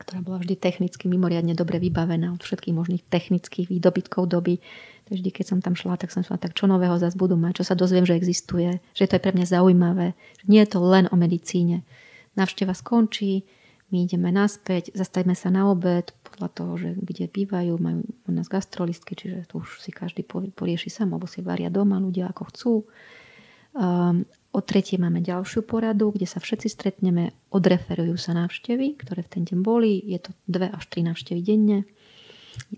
ktorá bola vždy technicky mimoriadne dobre vybavená od všetkých možných technických výdobytkov doby. Takže vždy, keď som tam šla, tak som šla, tak čo nového zase budú mať, čo sa dozviem, že existuje, že to je pre mňa zaujímavé, že nie je to len o medicíne. Návšteva skončí, my ideme naspäť, zastavíme sa na obed, podľa toho, že kde bývajú, majú u nás gastrolistky, čiže to už si každý porieši sám, alebo si varia doma ľudia ako chcú. Um, O tretie máme ďalšiu poradu, kde sa všetci stretneme, odreferujú sa návštevy, ktoré v ten deň boli. Je to dve až tri návštevy denne.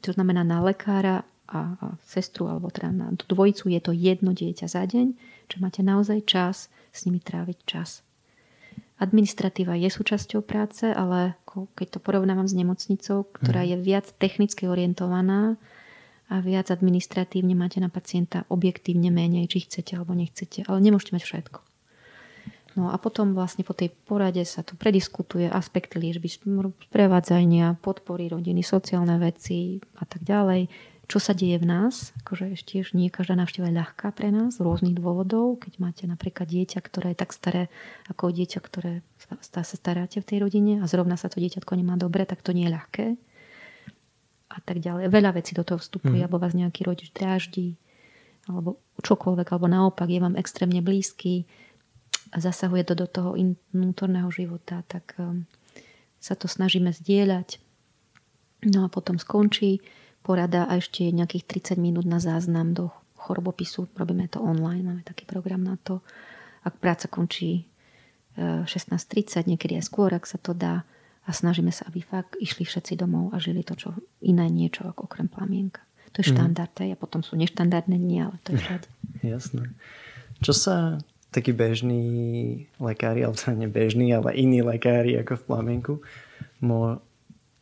To znamená na lekára a, sestru, alebo teda na dvojicu je to jedno dieťa za deň, čo máte naozaj čas s nimi tráviť čas. Administratíva je súčasťou práce, ale keď to porovnávam s nemocnicou, ktorá mhm. je viac technicky orientovaná, a viac administratívne máte na pacienta objektívne menej, či chcete alebo nechcete. Ale nemôžete mať všetko. No a potom vlastne po tej porade sa tu prediskutuje aspekty liečby, prevádzania, podpory rodiny, sociálne veci a tak ďalej. Čo sa deje v nás, akože ešte nie každá návšteva je ľahká pre nás z rôznych dôvodov. Keď máte napríklad dieťa, ktoré je tak staré ako dieťa, ktoré sa staráte v tej rodine a zrovna sa to dieťatko nemá dobre, tak to nie je ľahké. A tak ďalej. Veľa vecí do toho vstupuje, mm. alebo vás nejaký rodič dráždi, alebo čokoľvek, alebo naopak je vám extrémne blízky a zasahuje to do toho vnútorného života, tak um, sa to snažíme zdieľať. No a potom skončí porada a ešte nejakých 30 minút na záznam do chorobopisu. Robíme to online, máme taký program na to. Ak práca končí 16.30, e, niekedy aj skôr, ak sa to dá. A snažíme sa, aby fakt išli všetci domov a žili to, čo iné niečo ako okrem plamienka. To je mhm. štandard, mm. a potom sú neštandardné dni, ale to je *laughs* všade. Jasné. Čo sa takí bežní lekári, alebo teda nebežní, ale iní lekári ako v plamienku,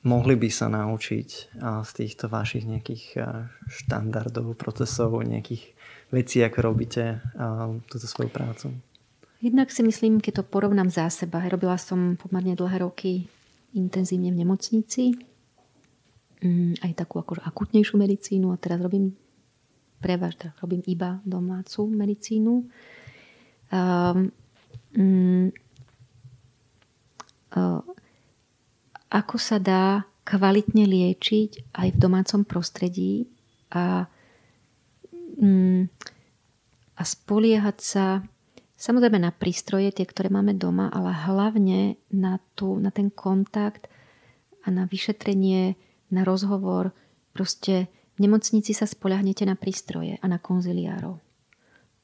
mohli by sa naučiť z týchto vašich nejakých štandardov, procesov, nejakých vecí, ako robíte túto svoju prácu? Jednak si myslím, keď to porovnám za seba, robila som pomerne dlhé roky intenzívne v nemocnici, mm, aj takú akože akutnejšiu medicínu a teraz robím prevažne, robím iba domácu medicínu. Um, mm, ako sa dá kvalitne liečiť aj v domácom prostredí a, mm, a spoliehať sa samozrejme na prístroje, tie, ktoré máme doma, ale hlavne na, tú, na ten kontakt a na vyšetrenie, na rozhovor. Proste v nemocnici sa spoľahnete na prístroje a na konziliárov.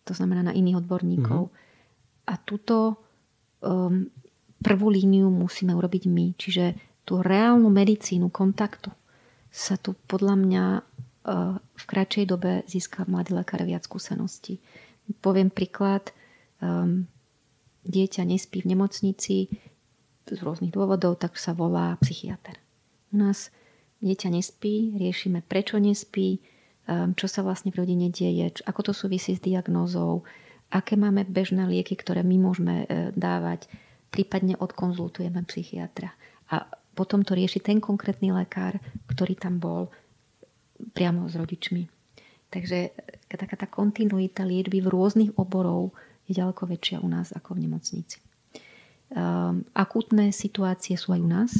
To znamená na iných odborníkov. Mm-hmm. A túto um, prvú líniu musíme urobiť my. Čiže tú reálnu medicínu kontaktu sa tu podľa mňa e, v kratšej dobe získa mladý lekár viac skúseností. Poviem príklad, um, dieťa nespí v nemocnici z rôznych dôvodov, tak sa volá psychiatr. U nás dieťa nespí, riešime prečo nespí, um, čo sa vlastne v rodine deje, ako to súvisí s diagnózou, aké máme bežné lieky, ktoré my môžeme uh, dávať, prípadne odkonzultujeme psychiatra. A potom to rieši ten konkrétny lekár, ktorý tam bol priamo s rodičmi. Takže e, taká tá kontinuita liečby v rôznych oborov je ďaleko väčšia u nás ako v nemocnici. Um, akútne situácie sú aj u nás.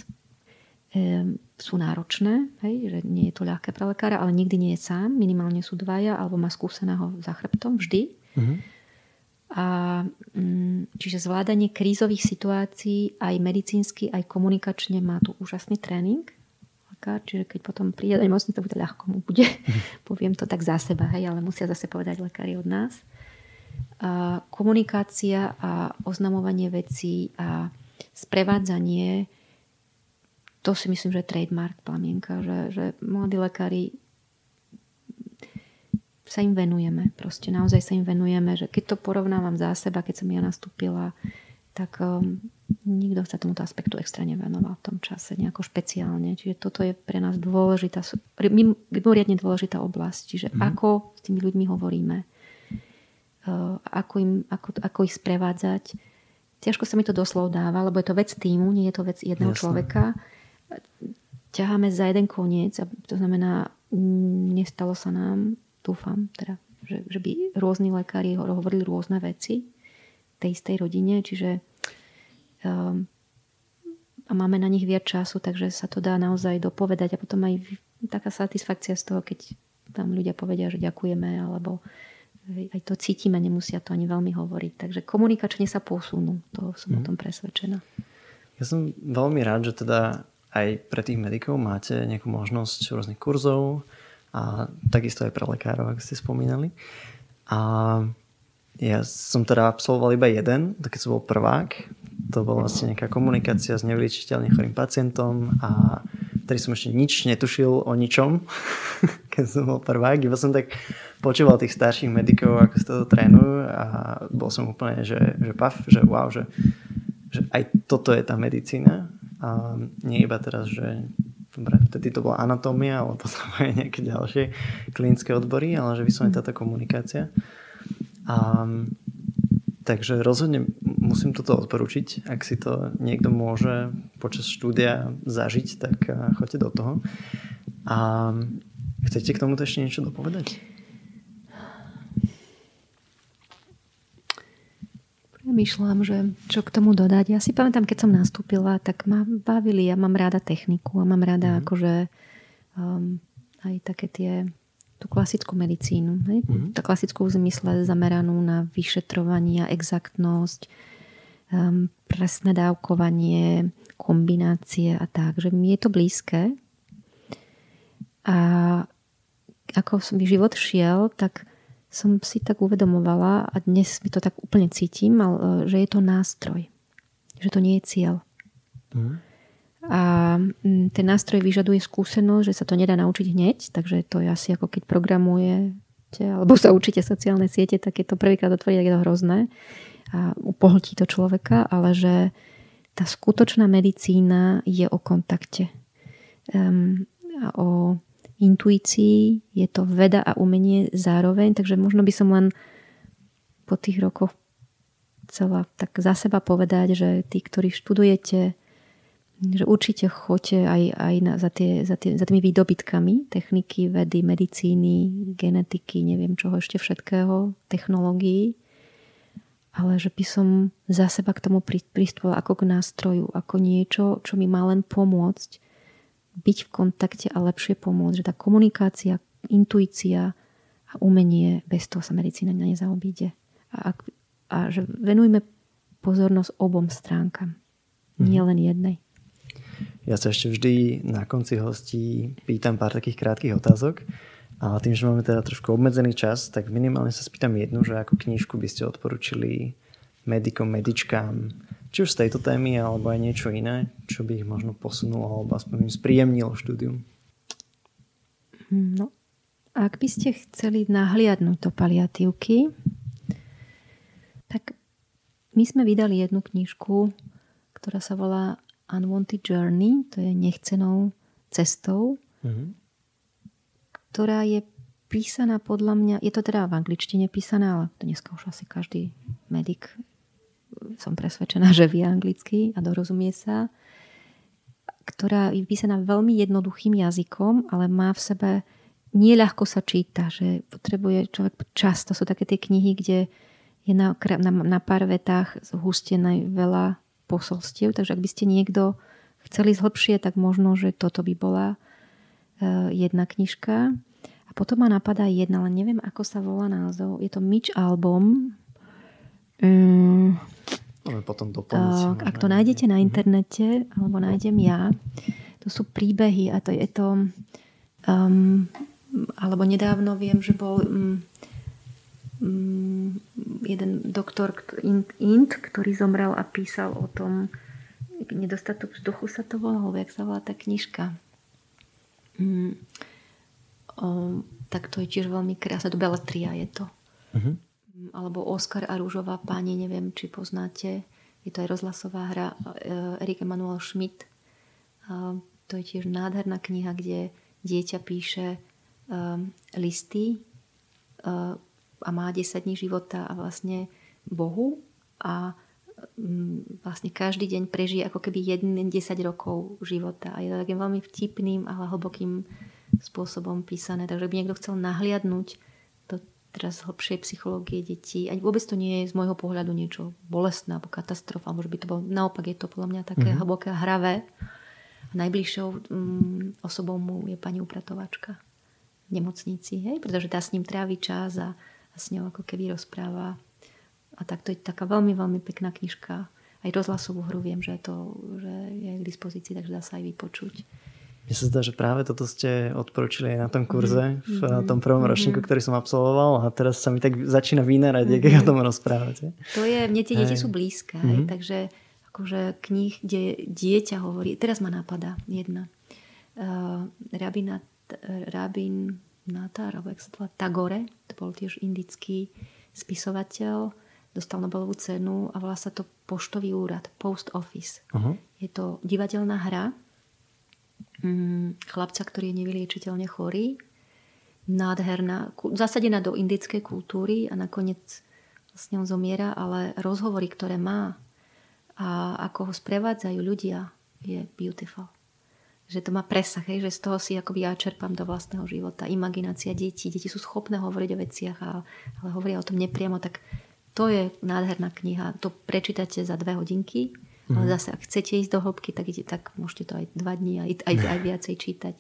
Um, sú náročné, hej, že nie je to ľahké pre lekára, ale nikdy nie je sám. Minimálne sú dvaja, alebo má skúseného za chrbtom vždy. Mm-hmm. A, mm, čiže zvládanie krízových situácií aj medicínsky, aj komunikačne má tu úžasný tréning. Čiže keď potom príde do nemocnice, to bude ľahko mu bude. *laughs* Poviem to tak za seba, hej, ale musia zase povedať lekári od nás. A komunikácia a oznamovanie vecí a sprevádzanie to si myslím, že je trademark plamienka, že, že mladí lekári sa im venujeme. Proste naozaj sa im venujeme, že keď to porovnávam za seba, keď som ja nastúpila, tak um, nikto sa tomuto aspektu extra nevenoval v tom čase nejako špeciálne. Čiže toto je pre nás dôležitá, mimoriadne dôležitá oblasť. Čiže mm. ako s tými ľuďmi hovoríme, uh, ako, im, ako, ako ich sprevádzať. Ťažko sa mi to doslov dáva, lebo je to vec týmu, nie je to vec jedného Jasne. človeka. Ťaháme za jeden koniec, a to znamená, nestalo sa nám dúfam, teda, že, že by rôzni lekári hovorili rôzne veci tej istej rodine, čiže um, a máme na nich viac času, takže sa to dá naozaj dopovedať a potom aj taká satisfakcia z toho, keď tam ľudia povedia, že ďakujeme, alebo aj to cítime, nemusia to ani veľmi hovoriť. Takže komunikačne sa posunú, to som mm. o mhm. tom presvedčená. Ja som veľmi rád, že teda aj pre tých medikov máte nejakú možnosť rôznych kurzov, a takisto aj pre lekárov, ako ste spomínali. A ja som teda absolvoval iba jeden, keď som bol prvák. To bola vlastne nejaká komunikácia s nevyliečiteľne chorým pacientom a vtedy som ešte nič netušil o ničom, *laughs* keď som bol prvák. Iba som tak počúval tých starších medikov, ako sa to trénujú a bol som úplne, že, že paf, že wow, že, že aj toto je tá medicína. A nie iba teraz, že dobre, vtedy to bola anatómia, alebo potom *laughs* aj nejaké ďalšie klinické odbory, ale že vyslovene táto komunikácia. A, takže rozhodne musím toto odporučiť. Ak si to niekto môže počas štúdia zažiť, tak choďte do toho. A chcete k tomuto ešte niečo dopovedať? Premýšľam, že čo k tomu dodať. Ja si pamätám, keď som nastúpila, tak ma bavili. Ja mám rada techniku a mám rada mm. akože um, aj také tie tú klasickú medicínu. Hej? Mm. Tá klasickú v zmysle zameranú na vyšetrovanie, exaktnosť, um, presné dávkovanie, kombinácie a tak. Že mi je to blízke. A ako mi život šiel, tak som si tak uvedomovala a dnes mi to tak úplne cítim, e, že je to nástroj. Že to nie je cieľ. Mm. A ten nástroj vyžaduje skúsenosť, že sa to nedá naučiť hneď, takže to je asi ako keď programujete alebo sa učíte sociálne siete, tak je to prvýkrát otvoriť, tak je to hrozné a upohltí to človeka, ale že tá skutočná medicína je o kontakte. Um, a o intuícii, je to veda a umenie zároveň, takže možno by som len po tých rokoch chcela tak za seba povedať, že tí, ktorí študujete, že určite choďte aj, aj na, za, tie, za, tie, za tými výdobytkami techniky, vedy, medicíny, genetiky, neviem čoho ešte všetkého, technológií. ale že by som za seba k tomu pristupovala ako k nástroju, ako niečo, čo mi má len pomôcť byť v kontakte a lepšie pomôcť. Že tá komunikácia, intuícia a umenie, bez toho sa medicína nezaobíde. A, ak, a že venujme pozornosť obom stránkam, mm. nie len jednej. Ja sa ešte vždy na konci hostí pýtam pár takých krátkých otázok. A tým, že máme teda trošku obmedzený čas, tak minimálne sa spýtam jednu, že ako knižku by ste odporučili medikom, medičkám, či už z tejto témy, alebo aj niečo iné, čo by ich možno posunulo, alebo aspoň im spríjemnilo štúdium. No, ak by ste chceli nahliadnúť do paliatívky, tak my sme vydali jednu knižku, ktorá sa volá Unwanted Journey, to je nechcenou cestou. Mm-hmm ktorá je písaná podľa mňa, je to teda v angličtine písané, ale to dneska už asi každý medic som presvedčená, že vie anglicky a dorozumie sa, ktorá je písaná veľmi jednoduchým jazykom, ale má v sebe nieľahko sa číta, že potrebuje človek čas. To sú také tie knihy, kde je na, na, na pár vetách zhustené veľa posolstiev, takže ak by ste niekto chceli zhlbšie, tak možno, že toto by bola Eh, jedna knižka. A potom ma napadá jedna, ale neviem, ako sa volá názov. Je to Mitch album. Um, potom doplniť. Ak to nájdete na internete, alebo nájdem ja, to sú príbehy a to je to um, alebo nedávno viem, že bol um, um, jeden doktor Int, ktorý zomrel a písal o tom nedostatok vzduchu sa to volalo, jak sa volá tá knižka mm, o, tak to je tiež veľmi krásne. To Beletria je to. Uh-huh. Alebo Oscar a rúžová pani, neviem, či poznáte. Je to aj rozhlasová hra e, Erik Emanuel Schmidt. A to je tiež nádherná kniha, kde dieťa píše um, listy a má 10 dní života a vlastne Bohu a vlastne každý deň prežije ako keby jeden 10 rokov života. A je to takým veľmi vtipným, ale hlbokým spôsobom písané. Takže by niekto chcel nahliadnúť teraz hlbšej psychológie detí. A vôbec to nie je z môjho pohľadu niečo bolestné alebo katastrofa, alebo že by to bolo, naopak je to podľa mňa také mm-hmm. hlboké a hravé. Najbližšou um, osobou mu je pani upratovačka v nemocnici, hej? pretože tá s ním trávi čas a, a s ňou ako keby rozpráva a tak to je taká veľmi, veľmi pekná knižka. Aj rozhlasovú hru viem, že, to, že je k dispozícii, takže dá sa aj vypočuť. Mne sa zdá, že práve toto ste odporúčili aj na tom kurze, mm-hmm. v tom prvom mm-hmm. ročníku, ktorý som absolvoval a teraz sa mi tak začína vynárať, mm-hmm. keď o tom rozprávate. To je, mne tie deti sú blízke, mm-hmm. takže akože knih, kde dieťa hovorí, teraz ma napadá jedna. Uh, rabina, rabin Natar, alebo jak sa to volá, Tagore, to bol tiež indický spisovateľ, dostal Nobelovú cenu a volá sa to Poštový úrad, Post Office. Uh-huh. Je to divadelná hra chlapca, ktorý je nevyliečiteľne chorý, nádherná, zasadená do indickej kultúry a nakoniec vlastne on zomiera, ale rozhovory, ktoré má a ako ho sprevádzajú ľudia, je beautiful. Že to má presah, hej, že z toho si akoby ja čerpám do vlastného života. Imaginácia detí. Deti sú schopné hovoriť o veciach, ale hovoria o tom nepriamo, tak to je nádherná kniha. To prečítate za dve hodinky. Mm. Ale mhm. zase, ak chcete ísť do hĺbky, tak, ide, tak môžete to aj dva dní, aj, aj, aj viacej čítať.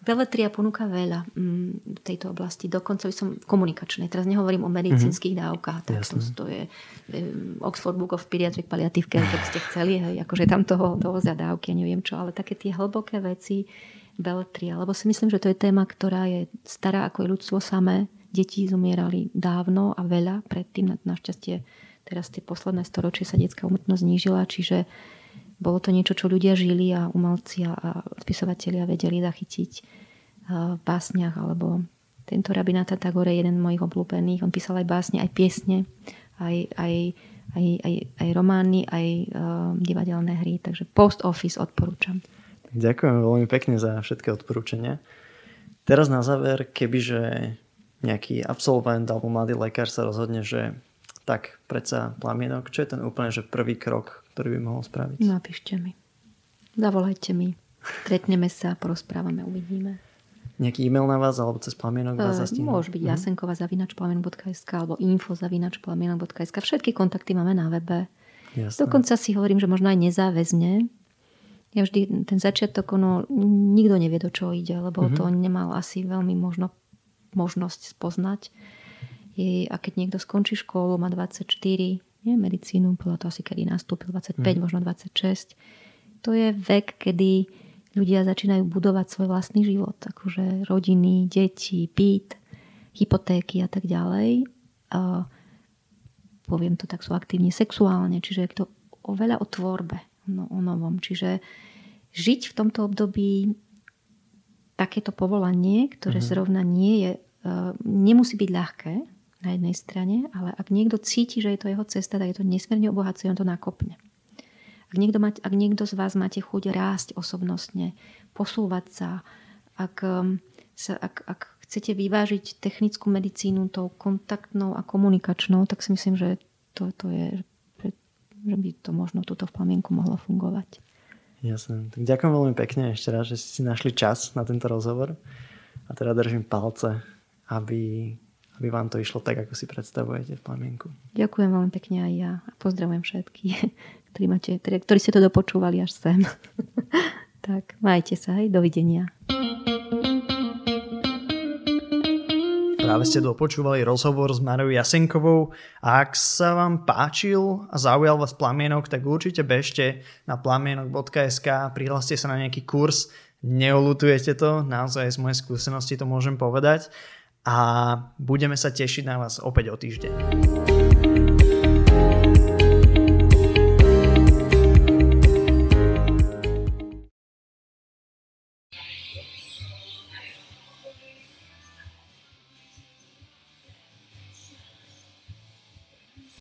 Veletria ponúka veľa mm, v tejto oblasti, dokonca by som komunikačnej. Teraz nehovorím o medicínskych mm-hmm. dávkach, tak to, to je um, Oxford Book of Pediatric Palliative Care, keď ste chceli, hej, akože tam toho, toho za dávky, neviem čo, ale také tie hlboké veci Beletria, lebo si myslím, že to je téma, ktorá je stará ako je ľudstvo samé, Deti zomierali dávno a veľa, predtým našťastie teraz tie posledné storočie sa detská umrtnosť znížila, čiže bolo to niečo, čo ľudia žili a umelci a spisovatelia vedeli zachytiť v básniach alebo tento rabinata Tagore je jeden z mojich obľúbených. On písal aj básne, aj piesne, aj, aj, aj, aj, aj romány, aj uh, divadelné hry. Takže Post Office odporúčam. Ďakujem veľmi pekne za všetky odporúčania. Teraz na záver, kebyže nejaký absolvent alebo mladý lekár sa rozhodne, že tak predsa plamienok, čo je ten úplne že prvý krok, ktorý by mohol spraviť? Napíšte mi. Zavolajte mi. Stretneme sa, porozprávame, uvidíme. nejaký e-mail na vás alebo cez plamienok vás uh, Môže byť uh-huh. jasenkova zavinač plamienok.sk alebo info zavinač plamienok.sk. Všetky kontakty máme na webe. Jasné. Dokonca si hovorím, že možno aj nezáväzne. Ja vždy ten začiatok, ono, nikto nevie, do čoho ide, lebo uh-huh. to nemal asi veľmi možno, možnosť spoznať. A keď niekto skončí školu, má 24, nie, medicínu, podľa toho asi kedy nastúpil, 25, uh-huh. možno 26, to je vek, kedy ľudia začínajú budovať svoj vlastný život. Akože rodiny, deti, byt, hypotéky a tak ďalej. A poviem to tak, sú aktívne sexuálne, čiže je to oveľa o tvorbe, no, o novom. Čiže žiť v tomto období takéto povolanie, ktoré uh-huh. zrovna nie je, uh, nemusí byť ľahké na jednej strane, ale ak niekto cíti, že je to jeho cesta, tak je to nesmierne obohacuje, on to nakopne. Ak niekto, mať, ak niekto z vás máte chuť rásť osobnostne, posúvať sa, ak, um, sa, ak, ak chcete vyvážiť technickú medicínu tou kontaktnou a komunikačnou, tak si myslím, že to, to je, že by to možno túto v plamienku mohlo fungovať. Jasné. Tak ďakujem veľmi pekne ešte raz, že ste si našli čas na tento rozhovor. A teda držím palce, aby, aby vám to išlo tak, ako si predstavujete v plamienku. Ďakujem veľmi pekne aj ja a pozdravujem všetkých *laughs* ktorí, máte, teda, ktorí ste to dopočúvali až sem. *laughs* tak, majte sa, aj dovidenia. Práve ste dopočúvali rozhovor s Marou Jasenkovou a ak sa vám páčil a zaujal vás plamienok, tak určite bežte na plamienok.sk, prihláste sa na nejaký kurz, neolutujete to, naozaj z mojej skúsenosti to môžem povedať a budeme sa tešiť na vás opäť o týždeň.